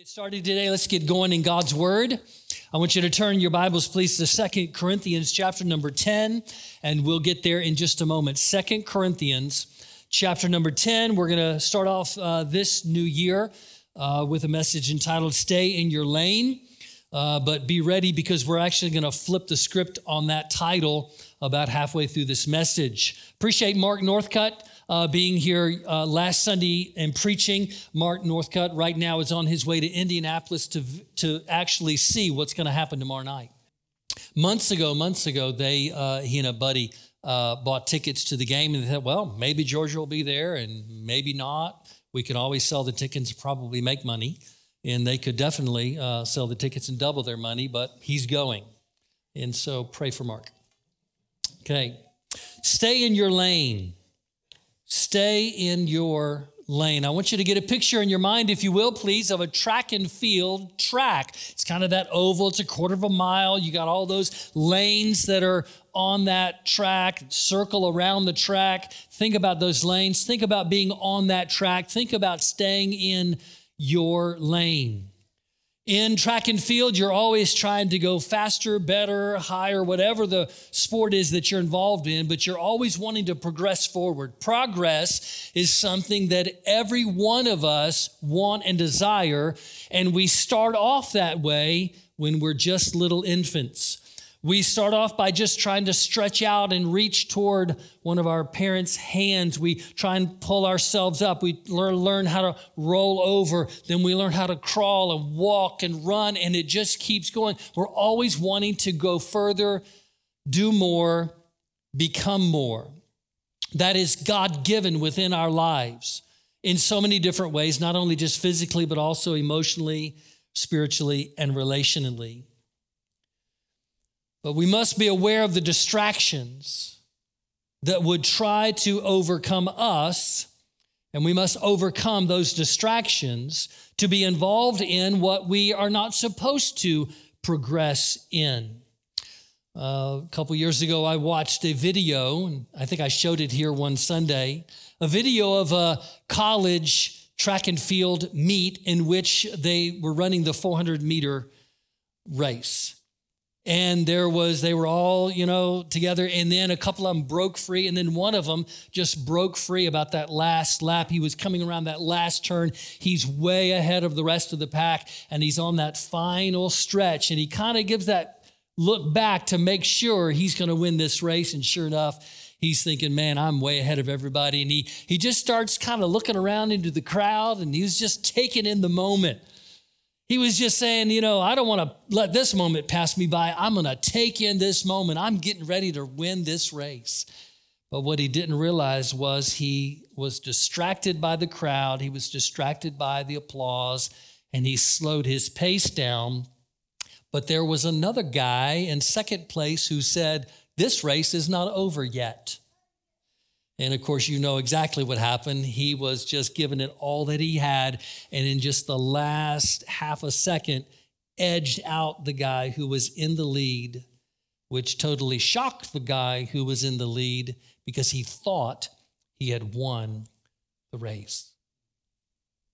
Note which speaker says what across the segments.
Speaker 1: Get started today. Let's get going in God's Word. I want you to turn your Bibles, please, to Second Corinthians chapter number 10, and we'll get there in just a moment. Second Corinthians chapter number 10. We're going to start off uh, this new year uh, with a message entitled Stay in Your Lane. Uh, but be ready because we're actually going to flip the script on that title about halfway through this message. Appreciate Mark Northcutt uh, being here uh, last Sunday and preaching. Mark Northcutt right now is on his way to Indianapolis to, to actually see what's going to happen tomorrow night. Months ago, months ago, they uh, he and a buddy uh, bought tickets to the game, and they thought, well, maybe Georgia will be there, and maybe not. We can always sell the tickets, probably make money, and they could definitely uh, sell the tickets and double their money. But he's going, and so pray for Mark. Okay, stay in your lane. Stay in your lane. I want you to get a picture in your mind, if you will, please, of a track and field track. It's kind of that oval, it's a quarter of a mile. You got all those lanes that are on that track, circle around the track. Think about those lanes. Think about being on that track. Think about staying in your lane. In track and field, you're always trying to go faster, better, higher, whatever the sport is that you're involved in, but you're always wanting to progress forward. Progress is something that every one of us want and desire, and we start off that way when we're just little infants. We start off by just trying to stretch out and reach toward one of our parents' hands. We try and pull ourselves up. We learn, learn how to roll over. Then we learn how to crawl and walk and run, and it just keeps going. We're always wanting to go further, do more, become more. That is God given within our lives in so many different ways, not only just physically, but also emotionally, spiritually, and relationally. But we must be aware of the distractions that would try to overcome us, and we must overcome those distractions to be involved in what we are not supposed to progress in. Uh, a couple years ago, I watched a video, and I think I showed it here one Sunday, a video of a college track and field meet in which they were running the 400 meter race and there was they were all you know together. And then a couple of them broke free. And then one of them just broke free about that last lap. He was coming around that last turn. He's way ahead of the rest of the pack and he's on that final stretch. And he kind of gives that look back to make sure he's going to win this race. And sure enough he's thinking man i'm way ahead of everybody. And he he just starts kind of looking around into the crowd and he's just taking in the moment he was just saying, you know, I don't want to let this moment pass me by. I'm going to take in this moment. I'm getting ready to win this race. But what he didn't realize was he was distracted by the crowd, he was distracted by the applause, and he slowed his pace down. But there was another guy in second place who said, This race is not over yet. And of course, you know exactly what happened. He was just giving it all that he had. And in just the last half a second, edged out the guy who was in the lead, which totally shocked the guy who was in the lead because he thought he had won the race.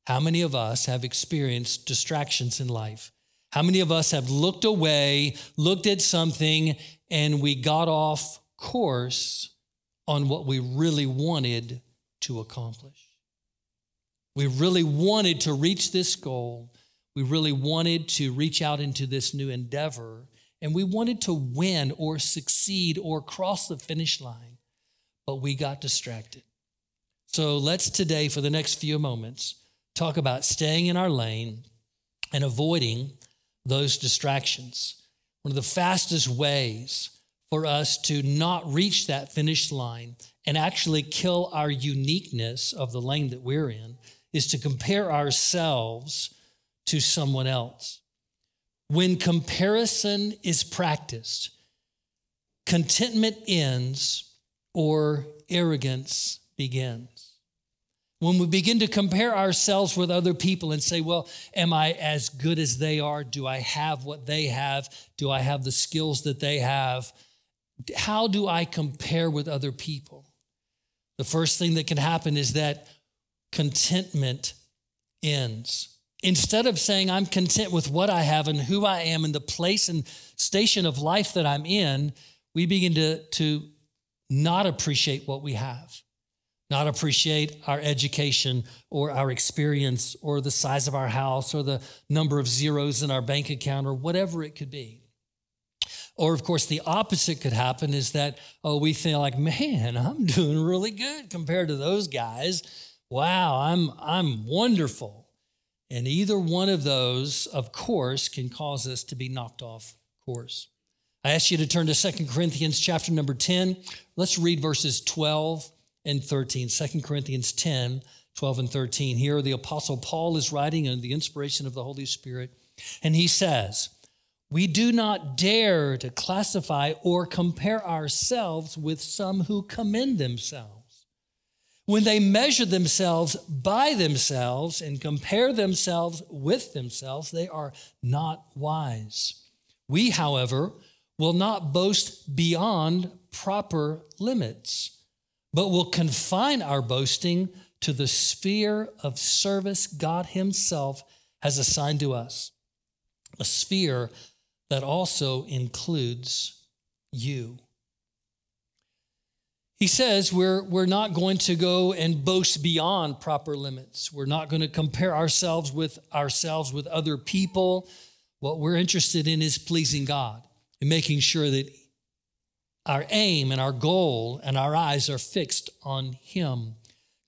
Speaker 1: How many of us have experienced distractions in life? How many of us have looked away, looked at something, and we got off course? On what we really wanted to accomplish. We really wanted to reach this goal. We really wanted to reach out into this new endeavor. And we wanted to win or succeed or cross the finish line, but we got distracted. So let's today, for the next few moments, talk about staying in our lane and avoiding those distractions. One of the fastest ways for us to not reach that finish line and actually kill our uniqueness of the lane that we're in is to compare ourselves to someone else. When comparison is practiced, contentment ends or arrogance begins. When we begin to compare ourselves with other people and say, well, am I as good as they are? Do I have what they have? Do I have the skills that they have? How do I compare with other people? The first thing that can happen is that contentment ends. instead of saying, I'm content with what I have and who I am and the place and station of life that I'm in, we begin to, to not appreciate what we have, not appreciate our education or our experience or the size of our house or the number of zeros in our bank account or whatever it could be. Or, of course, the opposite could happen is that, oh, we feel like, man, I'm doing really good compared to those guys. Wow, I'm, I'm wonderful. And either one of those, of course, can cause us to be knocked off course. I ask you to turn to Second Corinthians chapter number 10. Let's read verses 12 and 13. 2 Corinthians 10, 12 and 13. Here, the Apostle Paul is writing under the inspiration of the Holy Spirit, and he says, we do not dare to classify or compare ourselves with some who commend themselves. When they measure themselves by themselves and compare themselves with themselves, they are not wise. We, however, will not boast beyond proper limits, but will confine our boasting to the sphere of service God Himself has assigned to us, a sphere that also includes you. He says we're, we're not going to go and boast beyond proper limits. We're not going to compare ourselves with ourselves with other people. What we're interested in is pleasing God and making sure that our aim and our goal and our eyes are fixed on Him.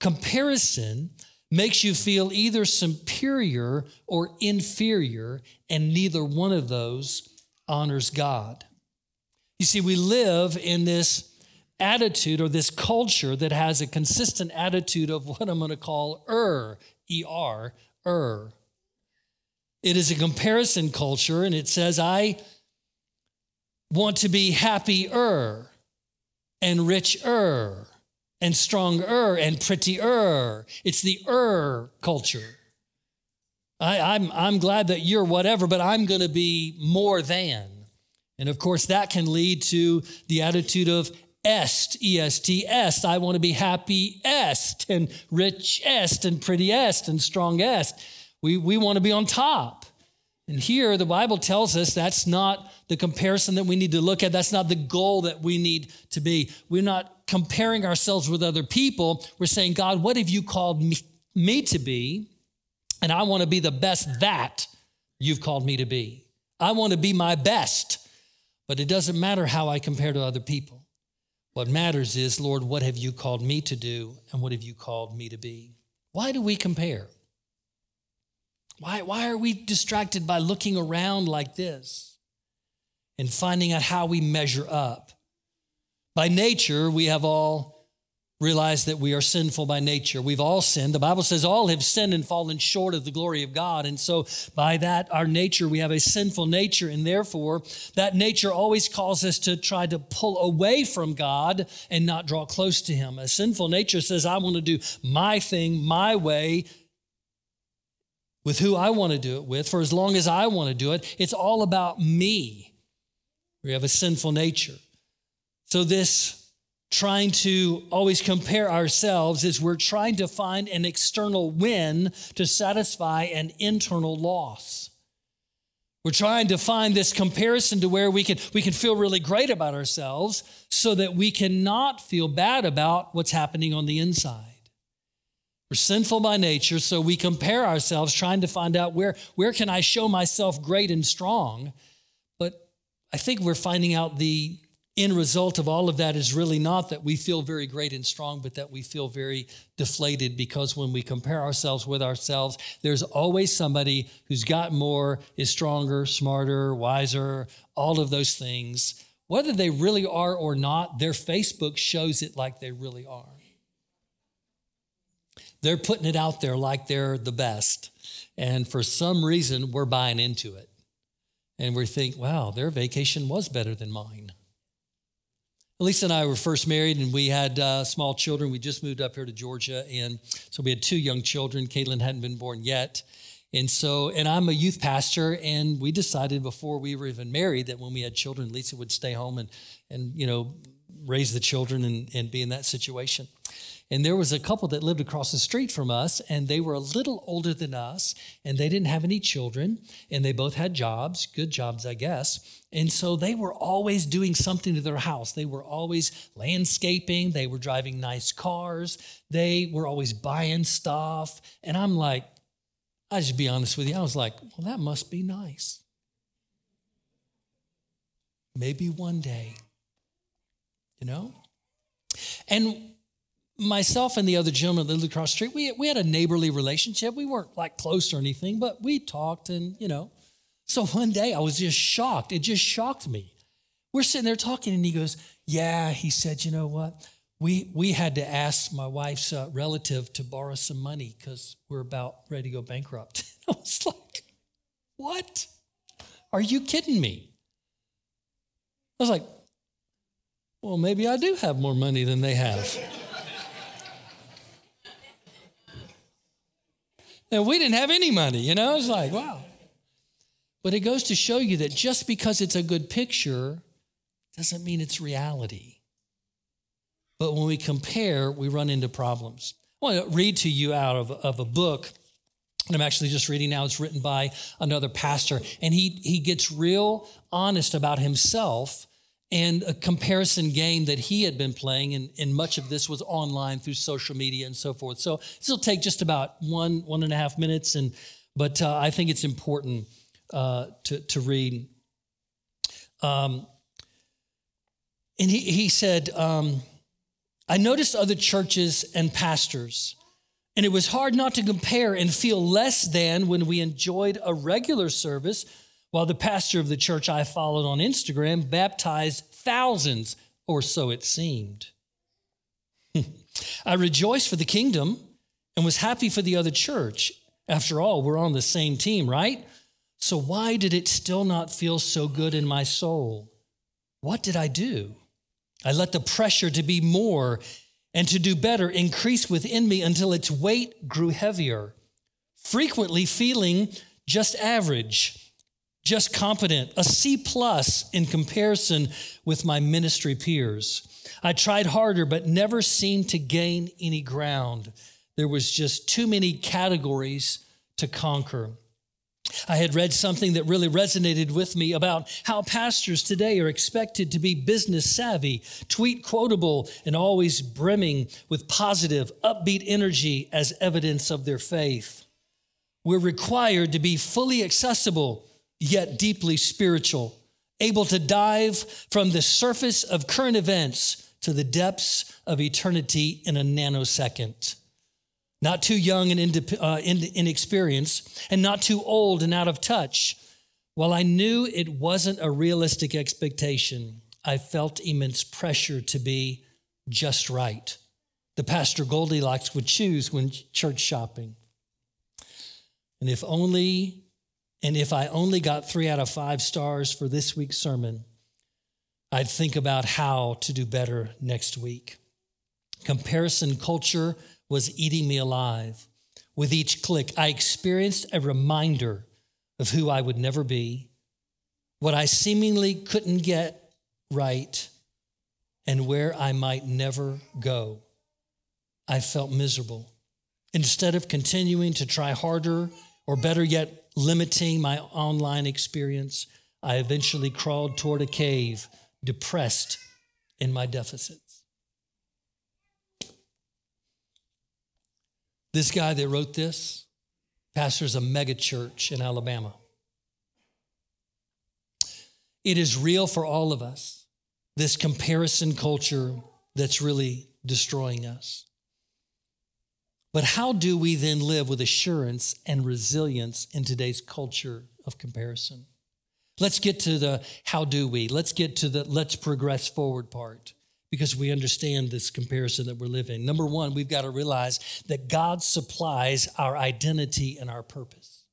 Speaker 1: Comparison makes you feel either superior or inferior, and neither one of those honors God. You see, we live in this attitude or this culture that has a consistent attitude of what I'm going to call er, E R, er. It is a comparison culture, and it says, I want to be happier and richer and stronger and prettier. It's the er culture. I, I'm, I'm glad that you're whatever, but I'm going to be more than. And of course, that can lead to the attitude of est, E-S-T, est. I want to be happy est and rich est and pretty est and strong est. We, we want to be on top. And here the Bible tells us that's not the comparison that we need to look at. That's not the goal that we need to be. We're not comparing ourselves with other people. We're saying, God, what have you called me, me to be? And I want to be the best that you've called me to be. I want to be my best, but it doesn't matter how I compare to other people. What matters is, Lord, what have you called me to do and what have you called me to be? Why do we compare? Why, why are we distracted by looking around like this and finding out how we measure up? By nature, we have all realize that we are sinful by nature. We've all sinned. The Bible says all have sinned and fallen short of the glory of God. And so, by that, our nature, we have a sinful nature. And therefore, that nature always calls us to try to pull away from God and not draw close to Him. A sinful nature says, I want to do my thing, my way. With who I want to do it with, for as long as I want to do it, it's all about me. We have a sinful nature. So, this trying to always compare ourselves is we're trying to find an external win to satisfy an internal loss. We're trying to find this comparison to where we can, we can feel really great about ourselves so that we cannot feel bad about what's happening on the inside. We're sinful by nature, so we compare ourselves trying to find out where, where can I show myself great and strong. But I think we're finding out the end result of all of that is really not that we feel very great and strong, but that we feel very deflated because when we compare ourselves with ourselves, there's always somebody who's got more, is stronger, smarter, wiser, all of those things. Whether they really are or not, their Facebook shows it like they really are. They're putting it out there like they're the best. And for some reason, we're buying into it. And we think, wow, their vacation was better than mine. Lisa and I were first married, and we had uh, small children. We just moved up here to Georgia, and so we had two young children. Caitlin hadn't been born yet, and so, and I'm a youth pastor, and we decided before we were even married that when we had children, Lisa would stay home and, and you know, raise the children and, and be in that situation. And there was a couple that lived across the street from us, and they were a little older than us, and they didn't have any children, and they both had jobs, good jobs, I guess. And so they were always doing something to their house. They were always landscaping, they were driving nice cars, they were always buying stuff. And I'm like, I just be honest with you, I was like, well, that must be nice. Maybe one day, you know? And myself and the other gentleman that lived across the street, we, we had a neighborly relationship. We weren't like close or anything, but we talked and, you know. So one day I was just shocked. It just shocked me. We're sitting there talking and he goes, Yeah, he said, you know what? We, we had to ask my wife's uh, relative to borrow some money because we're about ready to go bankrupt. I was like, What? Are you kidding me? I was like, Well, maybe I do have more money than they have. And we didn't have any money, you know? It's like, wow. But it goes to show you that just because it's a good picture doesn't mean it's reality. But when we compare, we run into problems. I want to read to you out of, of a book and I'm actually just reading now. It's written by another pastor, and he he gets real honest about himself and a comparison game that he had been playing, and, and much of this was online through social media and so forth. So this will take just about one, one and a half minutes, and but uh, I think it's important uh, to, to read. Um, and he, he said, um, I noticed other churches and pastors, and it was hard not to compare and feel less than when we enjoyed a regular service while the pastor of the church I followed on Instagram baptized thousands, or so it seemed. I rejoiced for the kingdom and was happy for the other church. After all, we're on the same team, right? So why did it still not feel so good in my soul? What did I do? I let the pressure to be more and to do better increase within me until its weight grew heavier, frequently feeling just average just competent, a C plus in comparison with my ministry peers. I tried harder, but never seemed to gain any ground. There was just too many categories to conquer. I had read something that really resonated with me about how pastors today are expected to be business savvy, tweet quotable, and always brimming with positive, upbeat energy as evidence of their faith. We're required to be fully accessible yet deeply spiritual, able to dive from the surface of current events to the depths of eternity in a nanosecond. Not too young and uh, inexperienced, and not too old and out of touch. While I knew it wasn't a realistic expectation, I felt immense pressure to be just right. The Pastor Goldilocks would choose when church shopping. And if only and if I only got three out of five stars for this week's sermon, I'd think about how to do better next week. Comparison culture was eating me alive. With each click, I experienced a reminder of who I would never be, what I seemingly couldn't get right, and where I might never go. I felt miserable. Instead of continuing to try harder, or better yet, limiting my online experience, I eventually crawled toward a cave, depressed in my deficits. This guy that wrote this pastors a mega church in Alabama. It is real for all of us, this comparison culture that's really destroying us. But how do we then live with assurance and resilience in today's culture of comparison? Let's get to the how do we? Let's get to the let's progress forward part because we understand this comparison that we're living. Number one, we've got to realize that God supplies our identity and our purpose.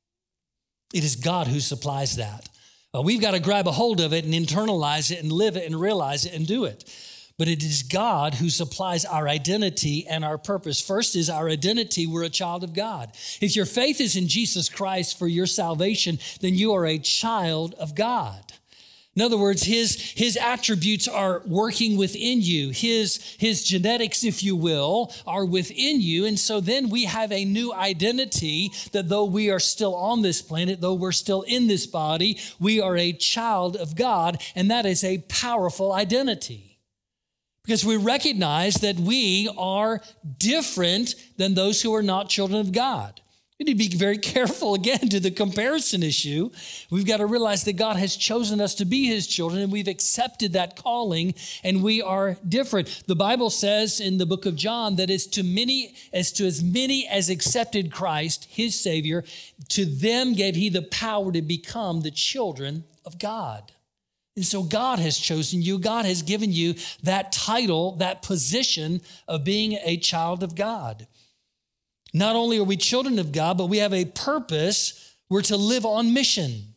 Speaker 1: It is God who supplies that. Uh, we've got to grab a hold of it and internalize it and live it and realize it and do it but it is God who supplies our identity and our purpose. First is our identity, we're a child of God. If your faith is in Jesus Christ for your salvation, then you are a child of God. In other words, his, his attributes are working within you. His, his genetics, if you will, are within you. And so then we have a new identity that though we are still on this planet, though we're still in this body, we are a child of God. And that is a powerful identity. Because we recognize that we are different than those who are not children of God. We need to be very careful again to the comparison issue. We've got to realize that God has chosen us to be his children and we've accepted that calling and we are different. The Bible says in the book of John that as to many as to as many as accepted Christ, his savior, to them gave he the power to become the children of God. And so God has chosen you. God has given you that title, that position of being a child of God. Not only are we children of God, but we have a purpose. We're to live on mission.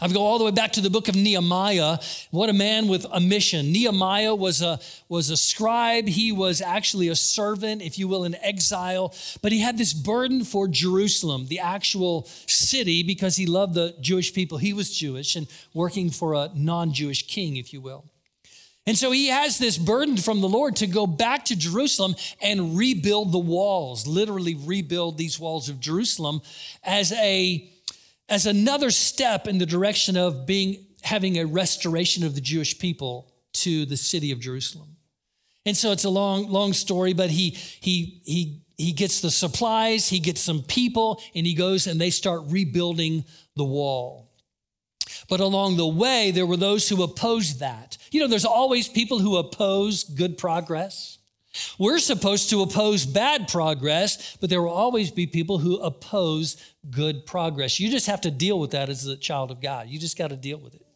Speaker 1: I go all the way back to the book of Nehemiah. What a man with a mission. Nehemiah was a, was a scribe. He was actually a servant, if you will, in exile. But he had this burden for Jerusalem, the actual city, because he loved the Jewish people. He was Jewish and working for a non Jewish king, if you will. And so he has this burden from the Lord to go back to Jerusalem and rebuild the walls, literally rebuild these walls of Jerusalem as a as another step in the direction of being having a restoration of the Jewish people to the city of Jerusalem. And so it's a long long story, but he he he he gets the supplies, he gets some people, and he goes and they start rebuilding the wall. But along the way, there were those who opposed that. You know, there's always people who oppose good progress. We're supposed to oppose bad progress, but there will always be people who oppose good progress. You just have to deal with that as a child of God. You just got to deal with it.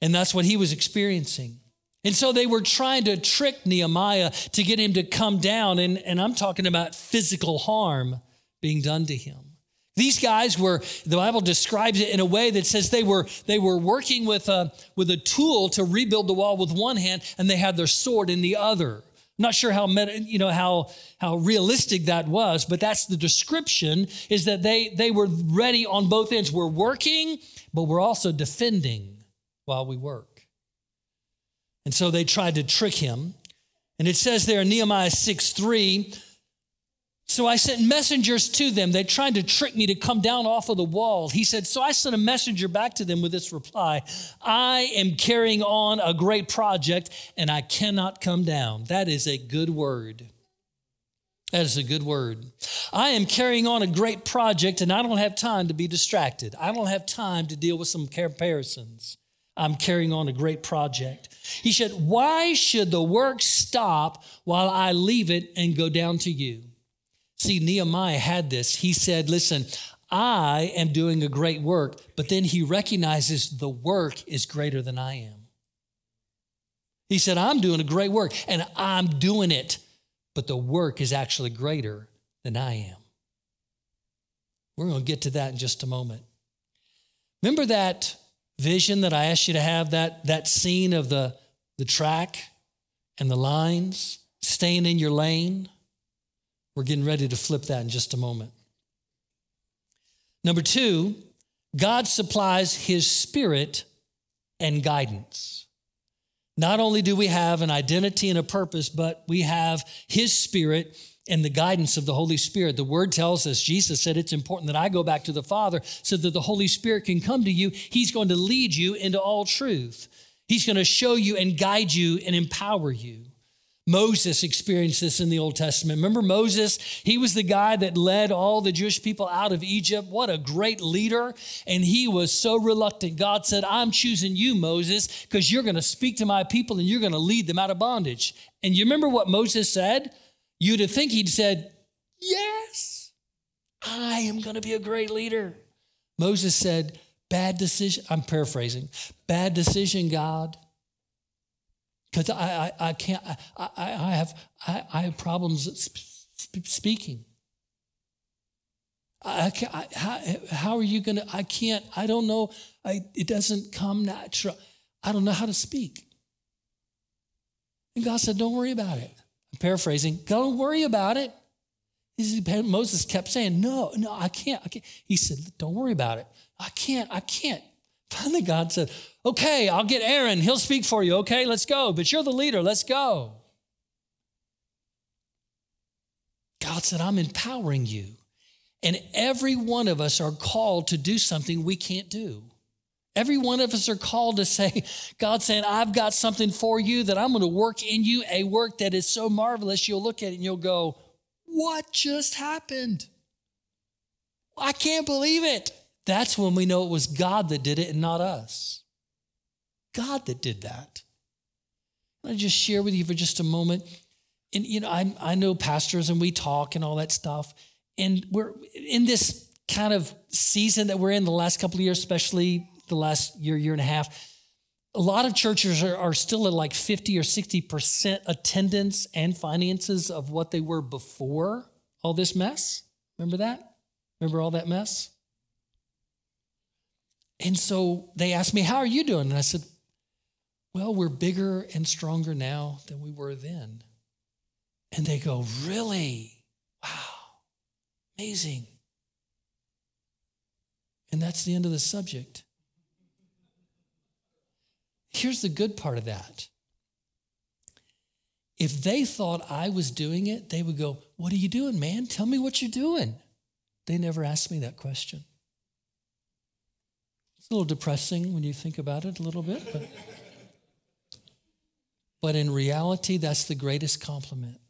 Speaker 1: And that's what he was experiencing. And so they were trying to trick Nehemiah to get him to come down. And, and I'm talking about physical harm being done to him. These guys were, the Bible describes it in a way that says they were, they were working with a, with a tool to rebuild the wall with one hand and they had their sword in the other. Not sure how, you know, how, how realistic that was, but that's the description is that they, they were ready on both ends. We're working, but we're also defending while we work. And so they tried to trick him. And it says there in Nehemiah 6 3, so I sent messengers to them. They tried to trick me to come down off of the wall. He said, So I sent a messenger back to them with this reply I am carrying on a great project and I cannot come down. That is a good word. That is a good word. I am carrying on a great project and I don't have time to be distracted. I don't have time to deal with some comparisons. I'm carrying on a great project. He said, Why should the work stop while I leave it and go down to you? See, Nehemiah had this. He said, Listen, I am doing a great work, but then he recognizes the work is greater than I am. He said, I'm doing a great work and I'm doing it, but the work is actually greater than I am. We're going to get to that in just a moment. Remember that vision that I asked you to have, that, that scene of the, the track and the lines, staying in your lane? We're getting ready to flip that in just a moment. Number two, God supplies his spirit and guidance. Not only do we have an identity and a purpose, but we have his spirit and the guidance of the Holy Spirit. The word tells us, Jesus said, it's important that I go back to the Father so that the Holy Spirit can come to you. He's going to lead you into all truth. He's going to show you and guide you and empower you. Moses experienced this in the Old Testament. Remember Moses? He was the guy that led all the Jewish people out of Egypt. What a great leader. And he was so reluctant. God said, I'm choosing you, Moses, because you're going to speak to my people and you're going to lead them out of bondage. And you remember what Moses said? You'd have think he'd said, Yes, I am going to be a great leader. Moses said, Bad decision. I'm paraphrasing. Bad decision, God because I, I, I, can't, I, I, have, I, I have problems speaking. I can't, I, how, how are you going to, I can't, I don't know, I, it doesn't come natural. I don't know how to speak. And God said, don't worry about it. I'm paraphrasing, don't worry about it. Moses kept saying, no, no, I can't, I can't. He said, don't worry about it. I can't, I can't Finally, God said, Okay, I'll get Aaron. He'll speak for you. Okay, let's go. But you're the leader. Let's go. God said, I'm empowering you. And every one of us are called to do something we can't do. Every one of us are called to say, God saying, I've got something for you that I'm going to work in you, a work that is so marvelous, you'll look at it and you'll go, What just happened? I can't believe it. That's when we know it was God that did it and not us. God that did that. I just share with you for just a moment. And you know, I, I know pastors and we talk and all that stuff. And we're in this kind of season that we're in the last couple of years, especially the last year, year and a half. A lot of churches are, are still at like 50 or 60% attendance and finances of what they were before all this mess. Remember that? Remember all that mess? And so they asked me, How are you doing? And I said, Well, we're bigger and stronger now than we were then. And they go, Really? Wow, amazing. And that's the end of the subject. Here's the good part of that. If they thought I was doing it, they would go, What are you doing, man? Tell me what you're doing. They never asked me that question. It's a little depressing when you think about it a little bit, but, but in reality, that's the greatest compliment.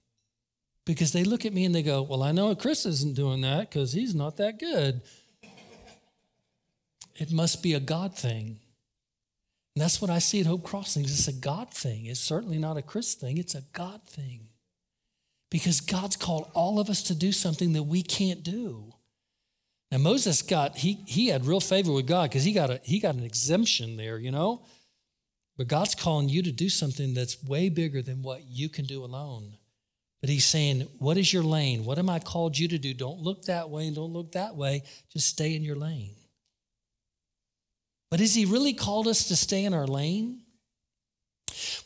Speaker 1: Because they look at me and they go, Well, I know Chris isn't doing that because he's not that good. It must be a God thing. And that's what I see at Hope Crossings. It's a God thing. It's certainly not a Chris thing, it's a God thing. Because God's called all of us to do something that we can't do. Now Moses got he he had real favor with God because he got a he got an exemption there, you know. But God's calling you to do something that's way bigger than what you can do alone. But he's saying, What is your lane? What am I called you to do? Don't look that way and don't look that way. Just stay in your lane. But has he really called us to stay in our lane?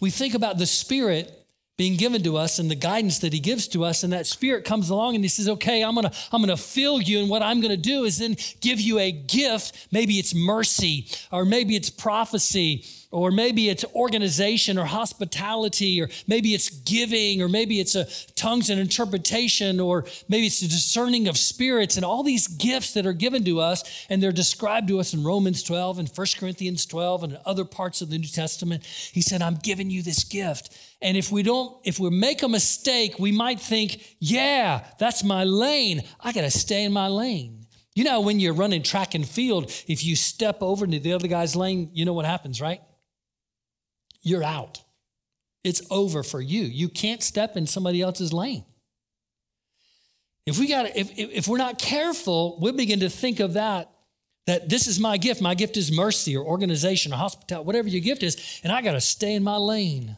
Speaker 1: We think about the Spirit being given to us and the guidance that he gives to us and that spirit comes along and he says okay i'm gonna i'm gonna fill you and what i'm gonna do is then give you a gift maybe it's mercy or maybe it's prophecy or maybe it's organization or hospitality, or maybe it's giving, or maybe it's a tongues and interpretation, or maybe it's a discerning of spirits, and all these gifts that are given to us, and they're described to us in Romans 12 and 1 Corinthians 12 and other parts of the New Testament. He said, I'm giving you this gift. And if we don't, if we make a mistake, we might think, yeah, that's my lane. I got to stay in my lane. You know, when you're running track and field, if you step over into the other guy's lane, you know what happens, right? You're out. It's over for you. You can't step in somebody else's lane. If we got if, if we're not careful, we'll begin to think of that that this is my gift. My gift is mercy or organization or hospitality, whatever your gift is, and I got to stay in my lane.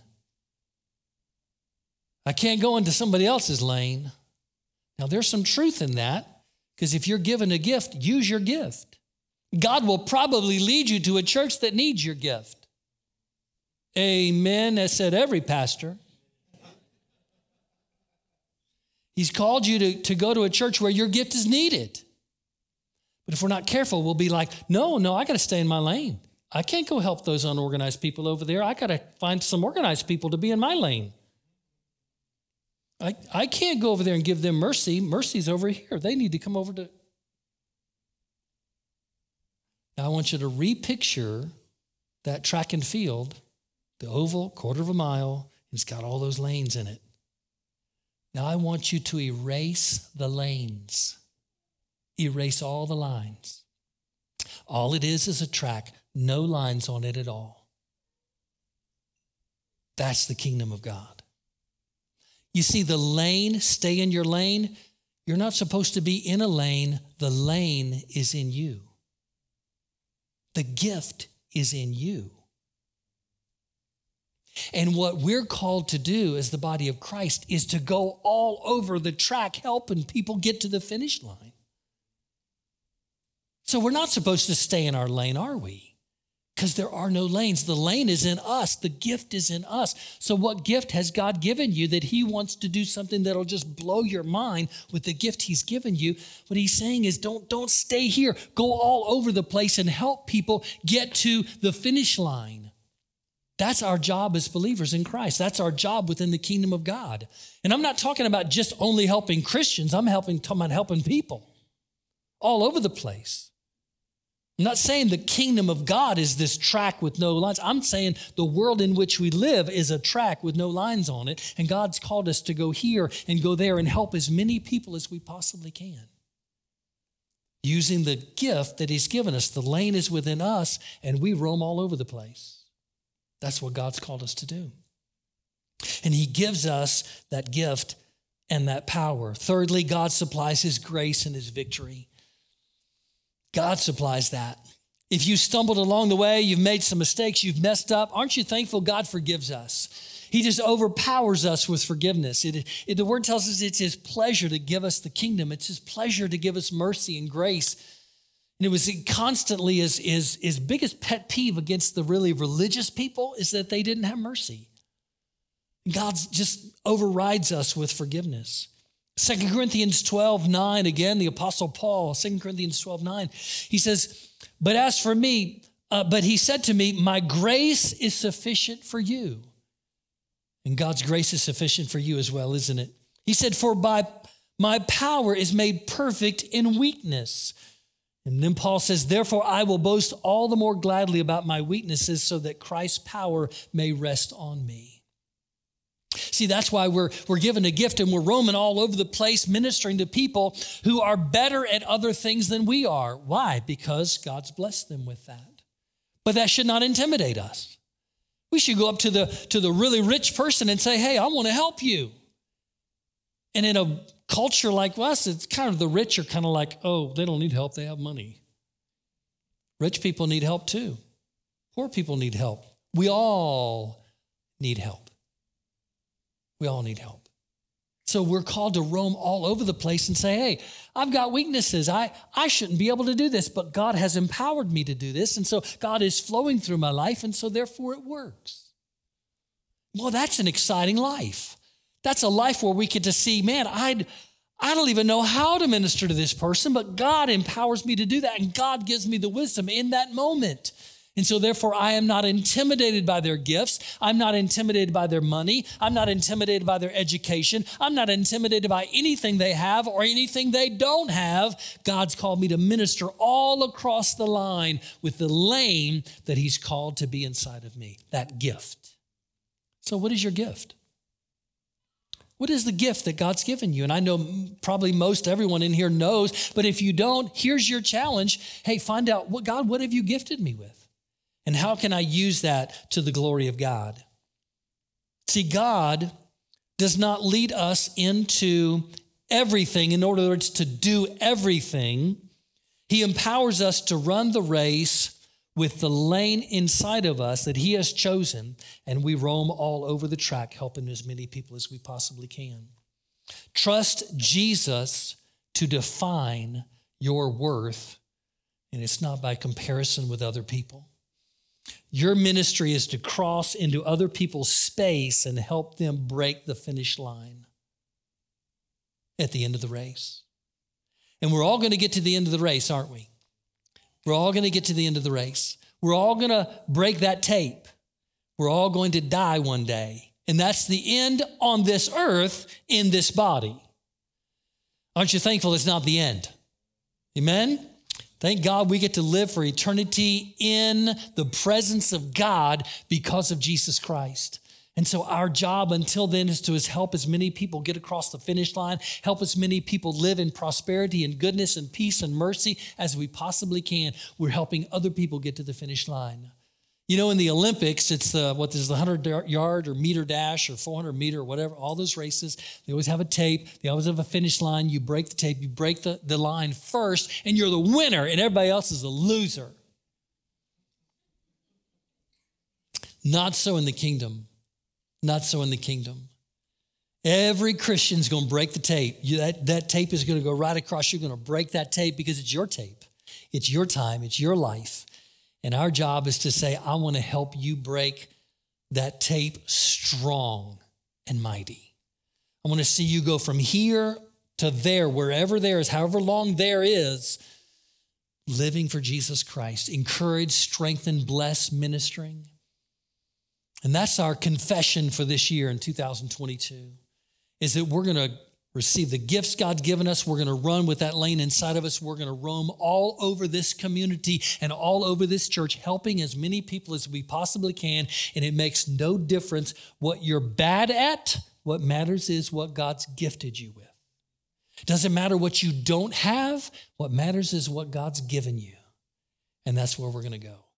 Speaker 1: I can't go into somebody else's lane. Now, there's some truth in that because if you're given a gift, use your gift. God will probably lead you to a church that needs your gift. Amen. That said every pastor. He's called you to, to go to a church where your gift is needed. But if we're not careful, we'll be like, no, no, I got to stay in my lane. I can't go help those unorganized people over there. I got to find some organized people to be in my lane. I, I can't go over there and give them mercy. Mercy's over here. They need to come over to. Now, I want you to repicture that track and field the oval, quarter of a mile, it's got all those lanes in it. Now I want you to erase the lanes, erase all the lines. All it is is a track, no lines on it at all. That's the kingdom of God. You see, the lane, stay in your lane. You're not supposed to be in a lane, the lane is in you. The gift is in you. And what we're called to do as the body of Christ is to go all over the track helping people get to the finish line. So we're not supposed to stay in our lane, are we? because there are no lanes. The lane is in us, the gift is in us. So, what gift has God given you that He wants to do something that'll just blow your mind with the gift He's given you? What He's saying is don't, don't stay here, go all over the place and help people get to the finish line. That's our job as believers in Christ. That's our job within the kingdom of God. And I'm not talking about just only helping Christians, I'm helping, talking about helping people all over the place. I'm not saying the kingdom of God is this track with no lines. I'm saying the world in which we live is a track with no lines on it. And God's called us to go here and go there and help as many people as we possibly can. Using the gift that He's given us. The lane is within us, and we roam all over the place. That's what God's called us to do. And He gives us that gift and that power. Thirdly, God supplies His grace and His victory. God supplies that. If you stumbled along the way, you've made some mistakes, you've messed up, aren't you thankful God forgives us? He just overpowers us with forgiveness. It, it, the word tells us it's his pleasure to give us the kingdom. It's his pleasure to give us mercy and grace. And it was constantly his, his, his biggest pet peeve against the really religious people is that they didn't have mercy. God just overrides us with forgiveness. 2 Corinthians 12, 9, again, the Apostle Paul, 2 Corinthians 12, 9, he says, But as for me, uh, but he said to me, My grace is sufficient for you. And God's grace is sufficient for you as well, isn't it? He said, For by my power is made perfect in weakness. And then Paul says, Therefore I will boast all the more gladly about my weaknesses so that Christ's power may rest on me. See, that's why we're, we're given a gift and we're roaming all over the place ministering to people who are better at other things than we are. Why? Because God's blessed them with that. But that should not intimidate us. We should go up to the, to the really rich person and say, Hey, I want to help you. And in a culture like us, it's kind of the rich are kind of like, Oh, they don't need help, they have money. Rich people need help too. Poor people need help. We all need help. We all need help. So we're called to roam all over the place and say, hey, I've got weaknesses. I, I shouldn't be able to do this, but God has empowered me to do this. And so God is flowing through my life, and so therefore it works. Well, that's an exciting life. That's a life where we get to see, man, I'd, I don't even know how to minister to this person, but God empowers me to do that. And God gives me the wisdom in that moment. And so, therefore, I am not intimidated by their gifts. I'm not intimidated by their money. I'm not intimidated by their education. I'm not intimidated by anything they have or anything they don't have. God's called me to minister all across the line with the lane that He's called to be inside of me, that gift. So, what is your gift? What is the gift that God's given you? And I know probably most everyone in here knows, but if you don't, here's your challenge. Hey, find out what God, what have you gifted me with? And how can I use that to the glory of God? See, God does not lead us into everything in order to do everything. He empowers us to run the race with the lane inside of us that He has chosen, and we roam all over the track, helping as many people as we possibly can. Trust Jesus to define your worth, and it's not by comparison with other people. Your ministry is to cross into other people's space and help them break the finish line at the end of the race. And we're all going to get to the end of the race, aren't we? We're all going to get to the end of the race. We're all going to break that tape. We're all going to die one day. And that's the end on this earth in this body. Aren't you thankful it's not the end? Amen? Thank God we get to live for eternity in the presence of God because of Jesus Christ. And so our job until then is to help as many people get across the finish line, help as many people live in prosperity and goodness and peace and mercy as we possibly can. We're helping other people get to the finish line. You know, in the Olympics, it's the what is the 100 yard or meter dash or 400 meter or whatever, all those races, they always have a tape. They always have a finish line. You break the tape, you break the, the line first, and you're the winner, and everybody else is a loser. Not so in the kingdom. Not so in the kingdom. Every Christian's going to break the tape. You, that, that tape is going to go right across. You're going to break that tape because it's your tape. It's your time. It's your life. And our job is to say, I want to help you break that tape strong and mighty. I want to see you go from here to there, wherever there is, however long there is, living for Jesus Christ, encourage, strengthen, bless, ministering. And that's our confession for this year in 2022 is that we're going to receive the gifts God's given us. We're going to run with that lane inside of us. We're going to roam all over this community and all over this church, helping as many people as we possibly can. And it makes no difference what you're bad at. What matters is what God's gifted you with. Doesn't matter what you don't have. What matters is what God's given you. And that's where we're going to go.